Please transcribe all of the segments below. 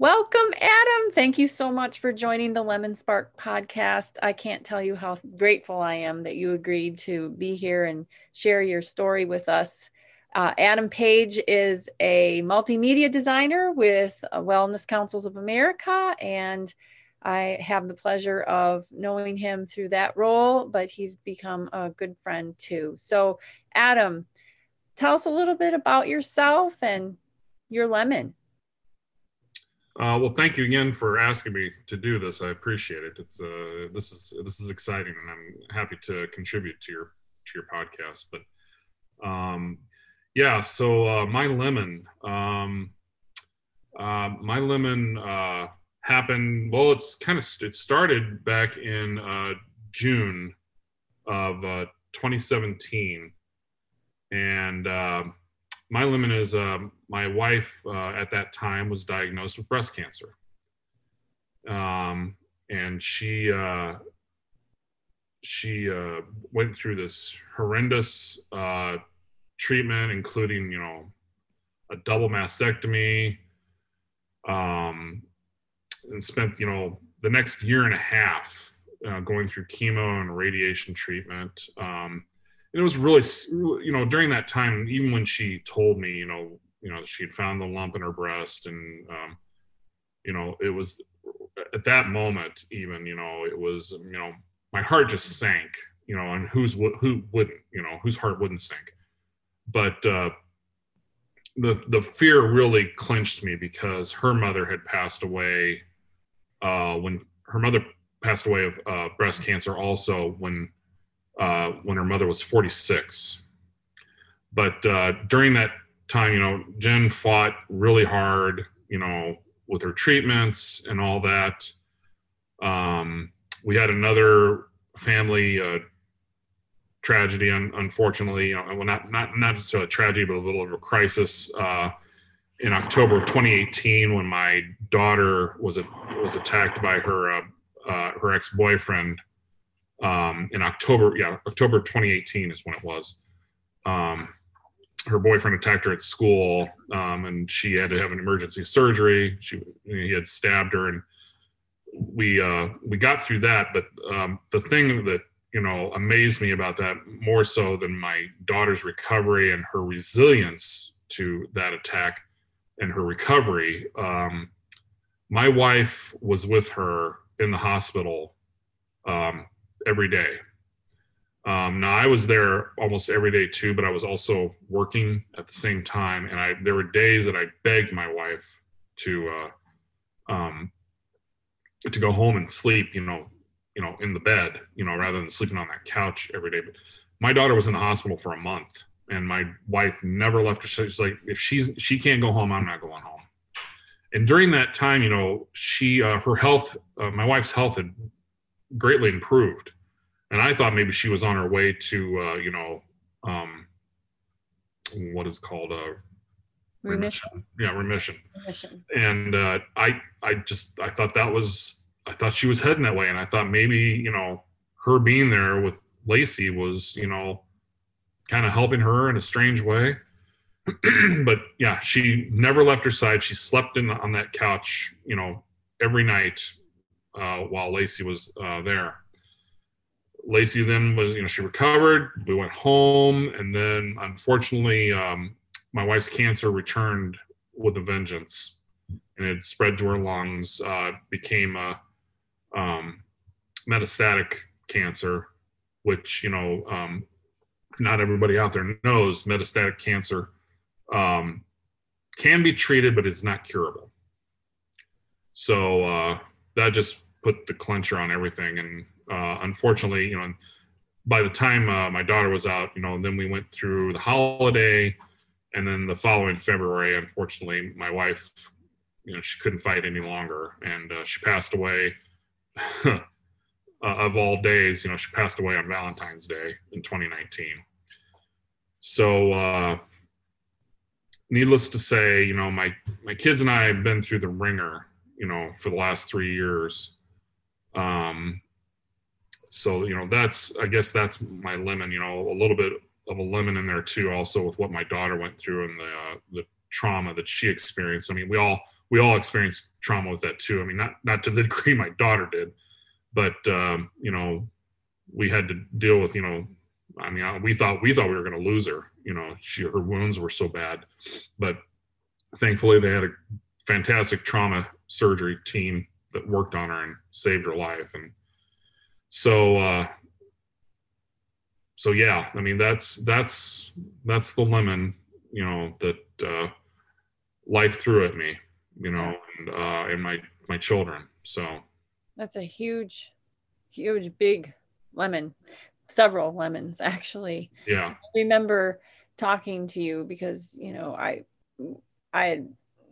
Welcome, Adam. Thank you so much for joining the Lemon Spark podcast. I can't tell you how grateful I am that you agreed to be here and share your story with us. Uh, Adam Page is a multimedia designer with uh, Wellness Councils of America, and I have the pleasure of knowing him through that role, but he's become a good friend too. So, Adam, tell us a little bit about yourself and your lemon. Uh, well, thank you again for asking me to do this. I appreciate it. It's uh, this is this is exciting, and I'm happy to contribute to your to your podcast. But um, yeah, so uh, my lemon, um, uh, my lemon uh, happened. Well, it's kind of it started back in uh, June of uh, 2017, and. Um, my lemon is um, my wife uh, at that time was diagnosed with breast cancer. Um, and she uh, she uh, went through this horrendous uh, treatment, including you know a double mastectomy, um, and spent you know the next year and a half uh, going through chemo and radiation treatment. Um, it was really you know during that time even when she told me you know you know she'd found the lump in her breast and um, you know it was at that moment even you know it was you know my heart just sank you know and who's who wouldn't you know whose heart wouldn't sink but uh the the fear really clinched me because her mother had passed away uh when her mother passed away of uh, breast cancer also when uh, when her mother was 46. But uh, during that time, you know, Jen fought really hard, you know, with her treatments and all that. Um, we had another family uh, tragedy, un- unfortunately. You know, well, not not not just a tragedy, but a little of a crisis uh, in October of 2018 when my daughter was a, was attacked by her uh, uh, her ex boyfriend um, in October. Yeah, October 2018 is when it was. Um, her boyfriend attacked her at school, um, and she had to have an emergency surgery. She he had stabbed her, and we uh, we got through that. But um, the thing that you know amazed me about that more so than my daughter's recovery and her resilience to that attack and her recovery. Um, my wife was with her in the hospital um, every day. Um, now I was there almost every day too, but I was also working at the same time, and I there were days that I begged my wife to uh, um, to go home and sleep, you know, you know, in the bed, you know, rather than sleeping on that couch every day. But my daughter was in the hospital for a month, and my wife never left her. She's like, if she's she can't go home, I'm not going home. And during that time, you know, she uh, her health, uh, my wife's health had greatly improved. And I thought maybe she was on her way to, uh, you know, um, what is called a uh, remission. remission. Yeah, remission. Remission. And uh, I, I just, I thought that was, I thought she was heading that way, and I thought maybe, you know, her being there with Lacey was, you know, kind of helping her in a strange way. but yeah, she never left her side. She slept in on that couch, you know, every night uh, while Lacey was uh, there. Lacey then was, you know, she recovered. We went home, and then unfortunately, um, my wife's cancer returned with a vengeance, and it spread to her lungs. Uh, became a um, metastatic cancer, which you know, um, not everybody out there knows. Metastatic cancer um, can be treated, but it's not curable. So uh, that just put the clincher on everything. And uh, unfortunately, you know, by the time uh, my daughter was out, you know, then we went through the holiday, and then the following February, unfortunately, my wife, you know, she couldn't fight any longer, and uh, she passed away. of all days, you know, she passed away on Valentine's Day in 2019. So, uh, needless to say, you know, my my kids and I have been through the wringer you know, for the last three years. Um, so you know, that's I guess that's my lemon. You know, a little bit of a lemon in there too, also with what my daughter went through and the uh, the trauma that she experienced. I mean, we all we all experienced trauma with that too. I mean, not not to the degree my daughter did, but um, you know, we had to deal with you know, I mean, we thought we thought we were going to lose her. You know, she her wounds were so bad, but thankfully they had a fantastic trauma surgery team that worked on her and saved her life. And so, uh, so yeah, I mean, that's, that's, that's the lemon, you know, that, uh, life threw at me, you know, and, uh, and my, my children. So that's a huge, huge, big lemon, several lemons actually. Yeah. I remember talking to you because, you know, I, I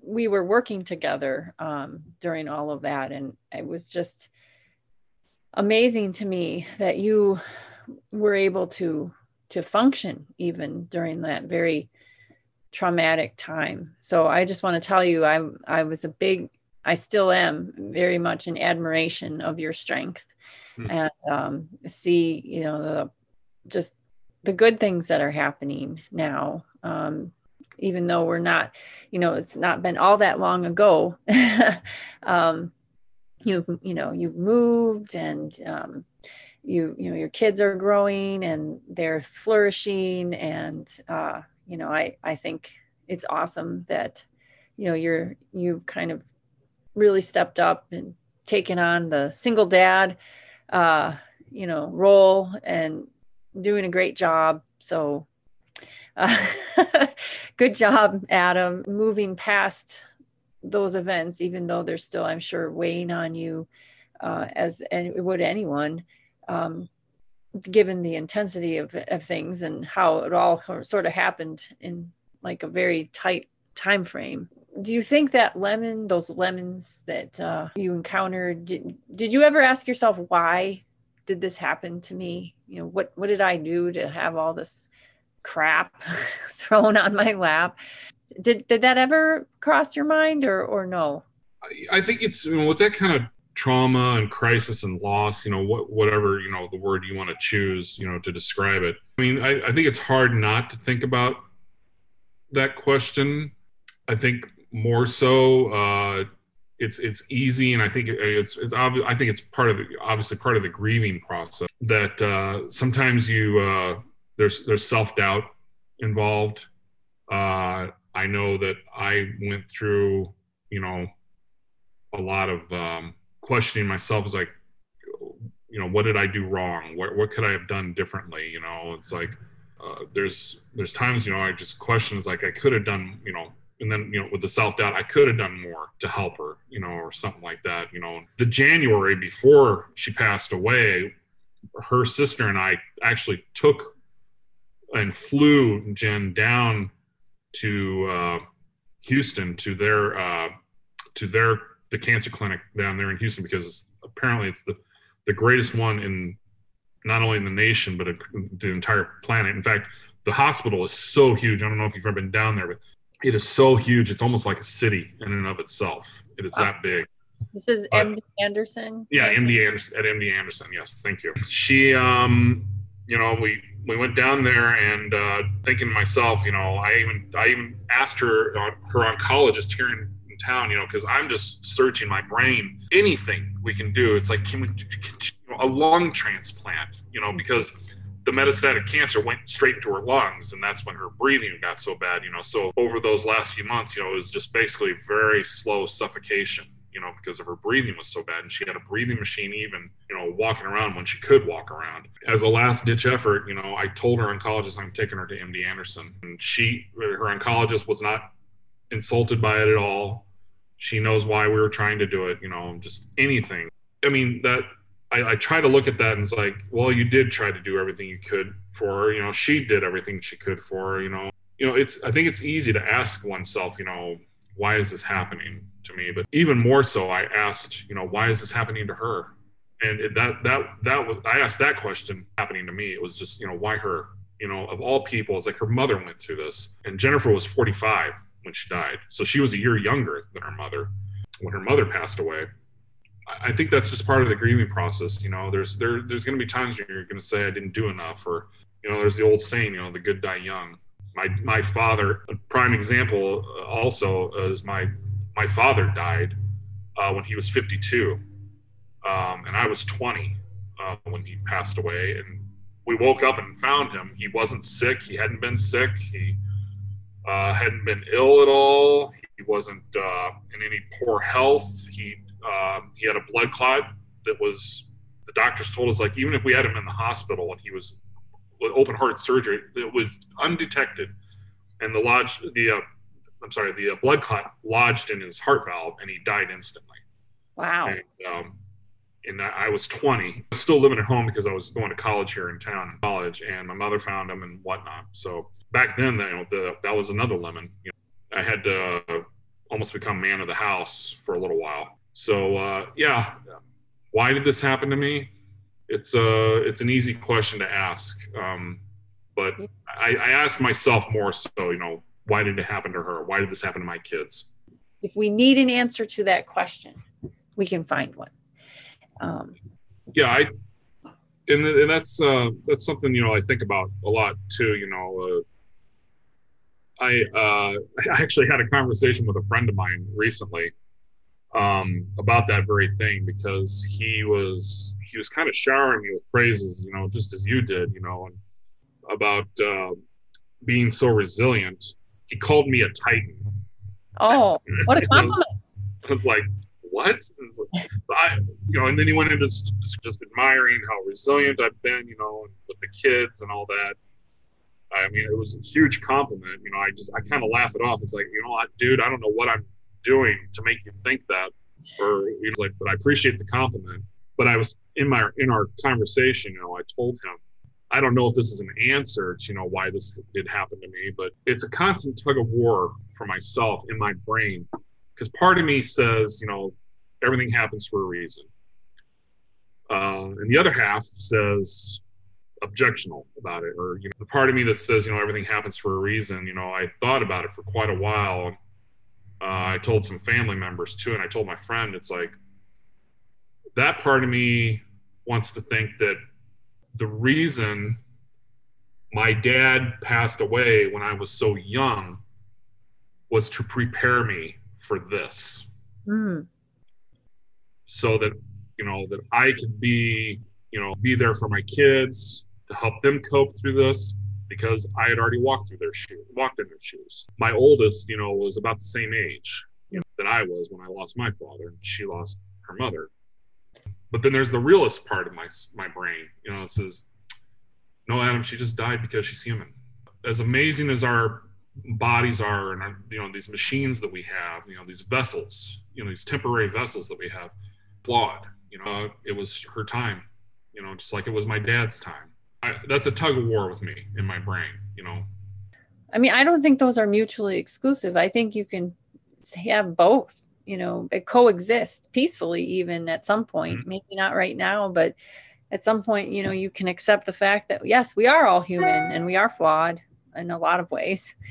we were working together um, during all of that and it was just amazing to me that you were able to to function even during that very traumatic time so i just want to tell you i i was a big i still am very much in admiration of your strength mm-hmm. and um, see you know the just the good things that are happening now um, even though we're not, you know, it's not been all that long ago. um, you've, you know, you've moved and um, you, you know, your kids are growing and they're flourishing. And, uh, you know, I, I think it's awesome that, you know, you're, you've kind of really stepped up and taken on the single dad, uh, you know, role and doing a great job. So uh, good job, Adam, moving past those events, even though they're still, I'm sure, weighing on you uh, as and it would anyone, um, given the intensity of, of things and how it all sort of happened in like a very tight time frame. Do you think that lemon, those lemons that uh, you encountered, did, did you ever ask yourself why did this happen to me? You know, what what did I do to have all this crap thrown on my lap. Did did that ever cross your mind or or no? I think it's you know, with that kind of trauma and crisis and loss, you know, what whatever, you know, the word you want to choose, you know, to describe it. I mean, I, I think it's hard not to think about that question. I think more so uh it's it's easy and i think it's it's obvious i think it's part of the obviously part of the grieving process that uh sometimes you uh there's there's self doubt involved. Uh, I know that I went through, you know, a lot of um, questioning myself. Is like, you know, what did I do wrong? What what could I have done differently? You know, it's like uh, there's there's times you know I just questions like I could have done, you know, and then you know with the self doubt I could have done more to help her, you know, or something like that. You know, the January before she passed away, her sister and I actually took and flew Jen down to uh, Houston to their uh, to their the cancer clinic down there in Houston because it's, apparently it's the the greatest one in not only in the nation but a, the entire planet. In fact, the hospital is so huge. I don't know if you've ever been down there, but it is so huge. It's almost like a city in and of itself. It is that big. This is MD Anderson. Yeah, MD Anderson at MD Anderson. Yes, thank you. She, um, you know, we we went down there and uh, thinking to myself, you know, I even I even asked her her oncologist here in, in town, you know, because I'm just searching my brain. Anything we can do. It's like can we can, a lung transplant, you know, because the metastatic cancer went straight into her lungs and that's when her breathing got so bad you know so over those last few months you know it was just basically very slow suffocation you know, because of her breathing was so bad. And she had a breathing machine even, you know, walking around when she could walk around. As a last ditch effort, you know, I told her oncologist I'm taking her to MD Anderson. And she, her oncologist was not insulted by it at all. She knows why we were trying to do it, you know, just anything. I mean, that I, I, try to look at that and it's like, well, you did try to do everything you could for her. You know, she did everything she could for her. You know, you know, it's. I think it's easy to ask oneself, you know, why is this happening? To me. But even more so, I asked, you know, why is this happening to her? And it, that that that was I asked that question happening to me. It was just, you know, why her? You know, of all people, it's like her mother went through this, and Jennifer was 45 when she died, so she was a year younger than her mother when her mother passed away. I think that's just part of the grieving process. You know, there's there there's going to be times when you're going to say I didn't do enough, or you know, there's the old saying, you know, the good die young. My my father, a prime example, uh, also is my my father died uh, when he was 52, um, and I was 20 uh, when he passed away. And we woke up and found him. He wasn't sick. He hadn't been sick. He uh, hadn't been ill at all. He wasn't uh, in any poor health. He um, he had a blood clot that was the doctors told us like even if we had him in the hospital and he was with open heart surgery, it was undetected, and the lodge the uh, I'm sorry the uh, blood clot lodged in his heart valve and he died instantly. Wow. And, um, and I was 20, still living at home because I was going to college here in town, in college, and my mother found him and whatnot. So back then, you know, the, that was another lemon. You know, I had to uh, almost become man of the house for a little while. So uh, yeah, why did this happen to me? It's a uh, it's an easy question to ask, um, but I, I ask myself more so. You know, why did it happen to her? Why did this happen to my kids? If we need an answer to that question, we can find one. Um, yeah, I and, and that's uh, that's something you know I think about a lot too. You know, uh, I uh, I actually had a conversation with a friend of mine recently um, about that very thing because he was he was kind of showering me with praises, you know, just as you did, you know, and about uh, being so resilient. He called me a titan. Oh, what a compliment! I was like, what? I, you know, and then he went into just, just admiring how resilient I've been, you know, with the kids and all that. I mean, it was a huge compliment. You know, I just I kind of laugh it off. It's like, you know, what, dude, I don't know what I'm doing to make you think that, or you know, like, but I appreciate the compliment. But I was in my in our conversation, you know, I told him, I don't know if this is an answer to you know why this did happen to me, but it's a constant tug of war for myself in my brain because part of me says, you know, everything happens for a reason. Uh, and the other half says objectional about it, or you know, the part of me that says, you know, everything happens for a reason. You know, I thought about it for quite a while. Uh, I told some family members too, and I told my friend, it's like that part of me wants to think that the reason my dad passed away when I was so young was to prepare me for this. Mm. So that, you know, that I could be, you know, be there for my kids to help them cope through this because I had already walked through their shoes, walked in their shoes. My oldest, you know, was about the same age you know, that I was when I lost my father and she lost her mother. But then there's the realist part of my my brain, you know, it says, "No, Adam, she just died because she's human." As amazing as our bodies are and our, you know these machines that we have you know these vessels you know these temporary vessels that we have flawed you know it was her time you know just like it was my dad's time. I, that's a tug of war with me in my brain you know? I mean i don't think those are mutually exclusive. I think you can have both you know coexist peacefully even at some point mm-hmm. maybe not right now but at some point you know you can accept the fact that yes we are all human and we are flawed in a lot of ways.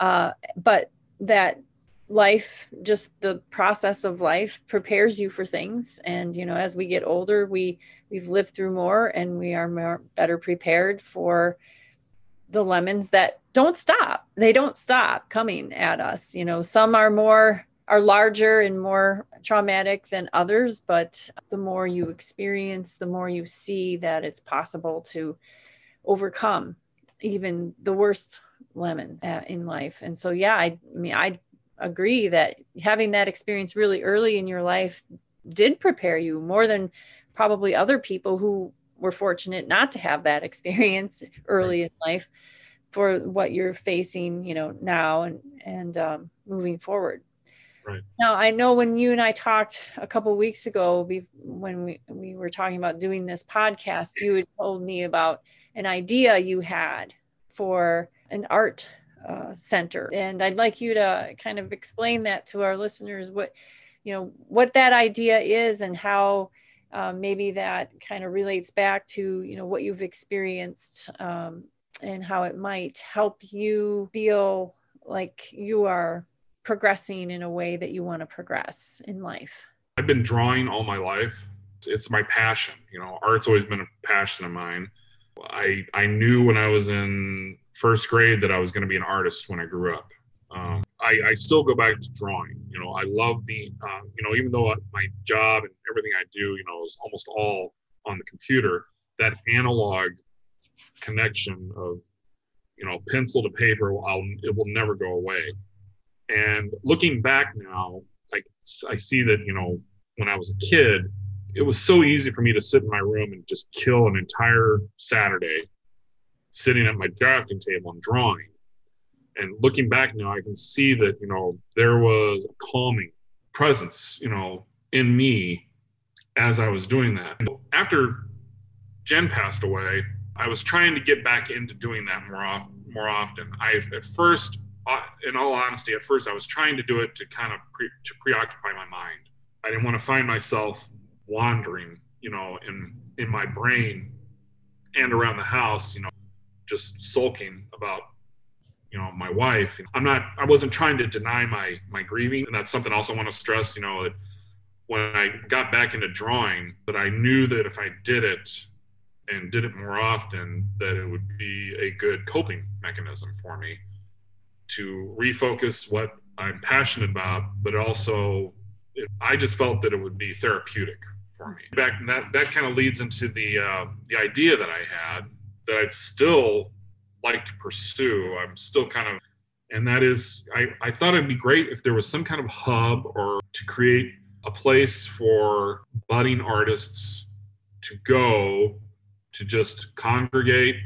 Uh, but that life, just the process of life, prepares you for things. And you know, as we get older, we we've lived through more, and we are more better prepared for the lemons that don't stop. They don't stop coming at us. You know, some are more are larger and more traumatic than others, but the more you experience, the more you see that it's possible to overcome even the worst lemons uh, in life. And so, yeah, I, I mean, I agree that having that experience really early in your life did prepare you more than probably other people who were fortunate not to have that experience early in life for what you're facing, you know, now and and um, moving forward. Right. Now, I know when you and I talked a couple weeks ago, when we we were talking about doing this podcast, you had told me about an idea you had for an art uh, center. And I'd like you to kind of explain that to our listeners what, you know, what that idea is and how uh, maybe that kind of relates back to, you know, what you've experienced um, and how it might help you feel like you are progressing in a way that you want to progress in life. I've been drawing all my life. It's my passion. You know, art's always been a passion of mine. I I knew when I was in first grade that I was going to be an artist when I grew up. Um, I, I still go back to drawing. You know, I love the, uh, you know, even though my job and everything I do, you know, is almost all on the computer, that analog connection of, you know, pencil to paper, I'll, it will never go away. And looking back now, I, I see that, you know, when I was a kid, it was so easy for me to sit in my room and just kill an entire Saturday sitting at my drafting table and drawing. And looking back now, I can see that, you know, there was a calming presence, you know, in me as I was doing that. After Jen passed away, I was trying to get back into doing that more, off, more often. I, at first, in all honesty, at first I was trying to do it to kind of pre, to preoccupy my mind. I didn't want to find myself wandering, you know, in in my brain and around the house, you know, just sulking about you know my wife. I'm not i wasn't trying to deny my my grieving. And that's something i want to stress you know that when i got back into drawing that i knew that if i did it and did it more often that it would be a good coping mechanism for me to refocus what i'm passionate about but also it, i just felt that it would be therapeutic for me back that that kind of leads into the uh, the idea that i had that I'd still like to pursue. I'm still kind of, and that is, I, I thought it'd be great if there was some kind of hub or to create a place for budding artists to go to just congregate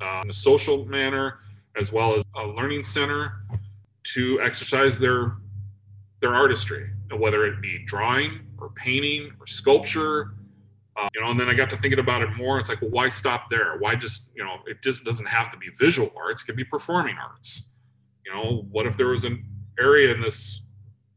uh, in a social manner as well as a learning center to exercise their their artistry whether it be drawing or painting or sculpture uh, you know, and then I got to thinking about it more. It's like, well, why stop there? Why just, you know, it just doesn't have to be visual arts. It could be performing arts. You know, what if there was an area in this,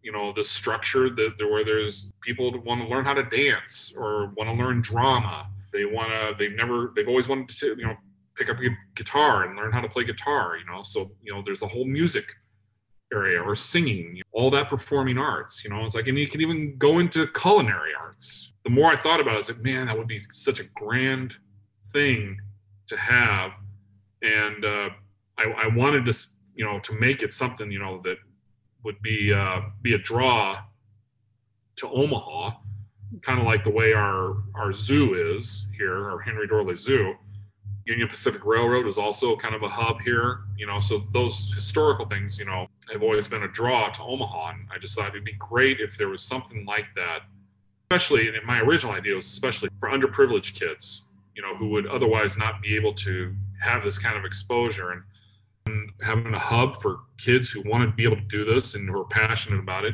you know, this structure that there where there's people that want to learn how to dance or want to learn drama. They want to. They've never. They've always wanted to, you know, pick up a guitar and learn how to play guitar. You know, so you know, there's a whole music area or singing, all that performing arts. You know, it's like, and you can even go into culinary arts. The more I thought about it, I was like, man, that would be such a grand thing to have. And uh, I, I wanted to, you know, to make it something, you know, that would be uh, be a draw to Omaha, kind of like the way our our zoo is here, our Henry Doorly Zoo Union Pacific Railroad is also kind of a hub here, you know, so those historical things, you know, have always been a draw to Omaha. And I just thought it'd be great if there was something like that, especially, and my original idea was especially for underprivileged kids, you know, who would otherwise not be able to have this kind of exposure and, and having a hub for kids who want to be able to do this and who are passionate about it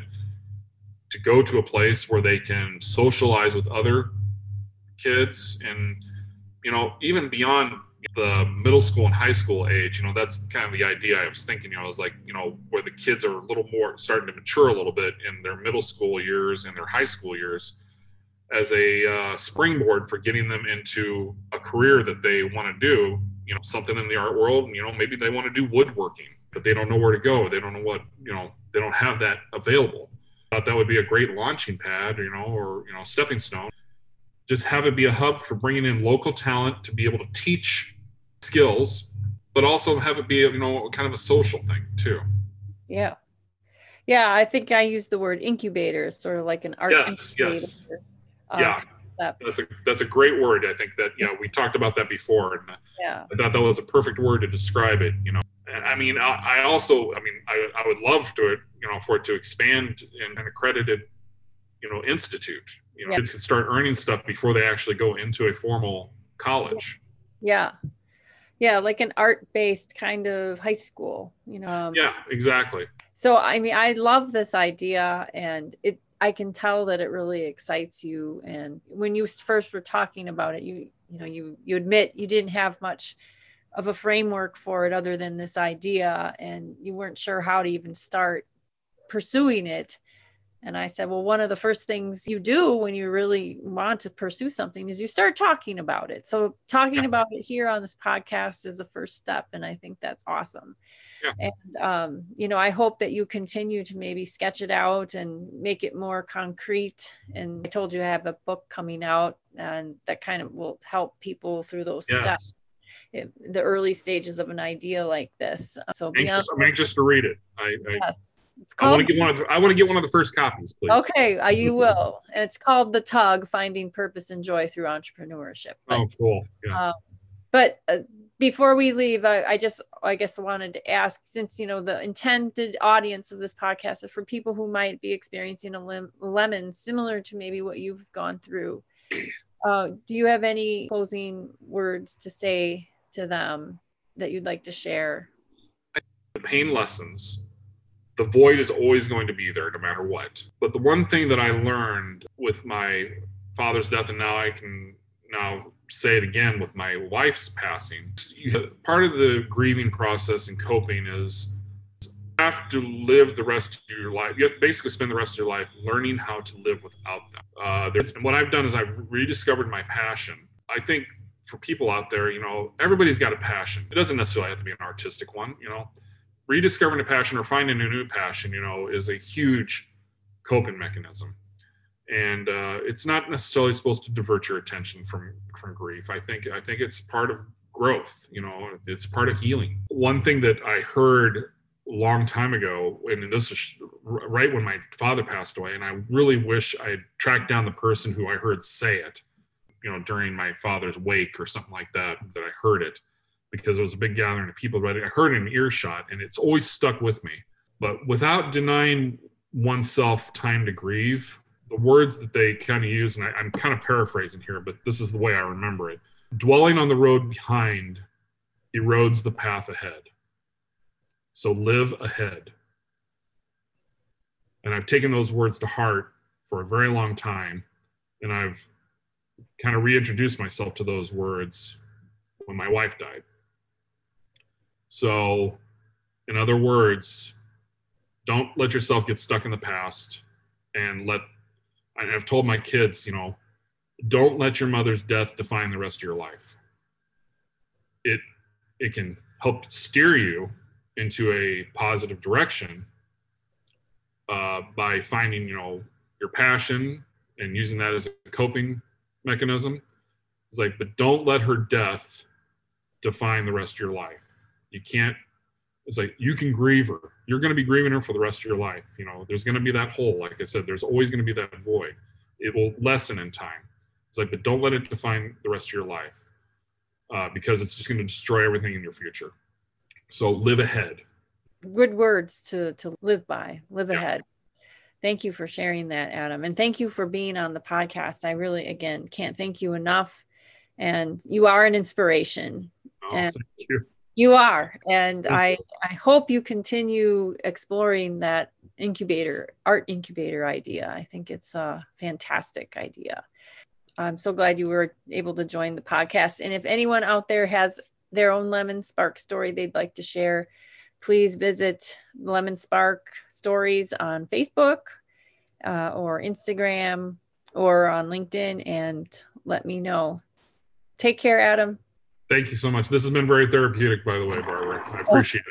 to go to a place where they can socialize with other kids and you know, even beyond the middle school and high school age, you know, that's kind of the idea I was thinking. You know, I was like, you know, where the kids are a little more starting to mature a little bit in their middle school years and their high school years as a uh, springboard for getting them into a career that they want to do, you know, something in the art world. You know, maybe they want to do woodworking, but they don't know where to go. They don't know what, you know, they don't have that available. Thought that would be a great launching pad, you know, or, you know, stepping stone just have it be a hub for bringing in local talent to be able to teach skills, but also have it be, you know, kind of a social thing too. Yeah. Yeah. I think I use the word incubator, sort of like an art yes, incubator. Yes. Um, yeah. That's a that's a great word. I think that you know we talked about that before, and yeah, I thought that was a perfect word to describe it. You know, I mean, I, I also, I mean, I, I would love to, you know, for it to expand in an accredited, you know, institute you know, yeah. kids can start earning stuff before they actually go into a formal college. Yeah. Yeah, like an art-based kind of high school, you know. Um, yeah, exactly. So I mean, I love this idea and it I can tell that it really excites you and when you first were talking about it, you you know, you you admit you didn't have much of a framework for it other than this idea and you weren't sure how to even start pursuing it and I said, Well, one of the first things you do when you really want to pursue something is you start talking about it. So, talking yeah. about it here on this podcast is the first step. And I think that's awesome. Yeah. And, um, you know, I hope that you continue to maybe sketch it out and make it more concrete. And I told you I have a book coming out and that kind of will help people through those yes. steps. it, the early stages of an idea like this. So I'm anxious, I'm anxious to read it. I, I It's I want to get one of the, I want to get one of the first copies, please. okay, uh, you will. And it's called The Tug Finding Purpose and Joy Through Entrepreneurship. But, Oh, cool. Yeah. um, but uh, before we leave, I, I just, I guess, wanted to ask since, you know, the intended audience of this podcast is for people who might be experiencing a lem- lemon similar to maybe what you've gone through. Uh, do you have any closing words to say to them that you'd like to share? the pain lessons. The void is always going to be there no matter what. But the one thing that I learned with my father's death, and now I can now say it again with my wife's passing, part of the grieving process and coping is you have to live the rest of your life. You have to basically spend the rest of your life learning how to live without them. Uh, and what I've done is I've rediscovered my passion. I think for people out there, you know, everybody's got a passion. It doesn't necessarily have to be an artistic one, you know rediscovering a passion or finding a new passion, you know, is a huge coping mechanism. And uh, it's not necessarily supposed to divert your attention from from grief. I think I think it's part of growth. You know, it's part of healing. One thing that I heard a long time ago, and this is right when my father passed away, and I really wish I had tracked down the person who I heard say it, you know, during my father's wake or something like that, that I heard it because it was a big gathering of people. But I heard in earshot, and it's always stuck with me. But without denying oneself time to grieve, the words that they kind of use, and I, I'm kind of paraphrasing here, but this is the way I remember it dwelling on the road behind erodes the path ahead. So live ahead. And I've taken those words to heart for a very long time, and I've kind of reintroduced myself to those words when my wife died. So, in other words, don't let yourself get stuck in the past and let and I've told my kids, you know, don't let your mother's death define the rest of your life. It it can help steer you into a positive direction uh, by finding, you know, your passion and using that as a coping mechanism. It's like, but don't let her death define the rest of your life. You can't. It's like you can grieve her. You're going to be grieving her for the rest of your life. You know, there's going to be that hole. Like I said, there's always going to be that void. It will lessen in time. It's like, but don't let it define the rest of your life uh, because it's just going to destroy everything in your future. So live ahead. Good words to to live by. Live Yeah. ahead. Thank you for sharing that, Adam, and thank you for being on the podcast. I really, again, can't thank you enough. And you are an inspiration. Oh, And- thank you. You are, and I I hope you continue exploring that incubator art incubator idea. I think it's a fantastic idea. I'm so glad you were able to join the podcast. And if anyone out there has their own lemon spark story they'd like to share, please visit Lemon Spark Stories on Facebook uh, or Instagram or on LinkedIn and let me know. Take care, Adam. Thank you so much. This has been very therapeutic, by the way, Barbara. I appreciate it.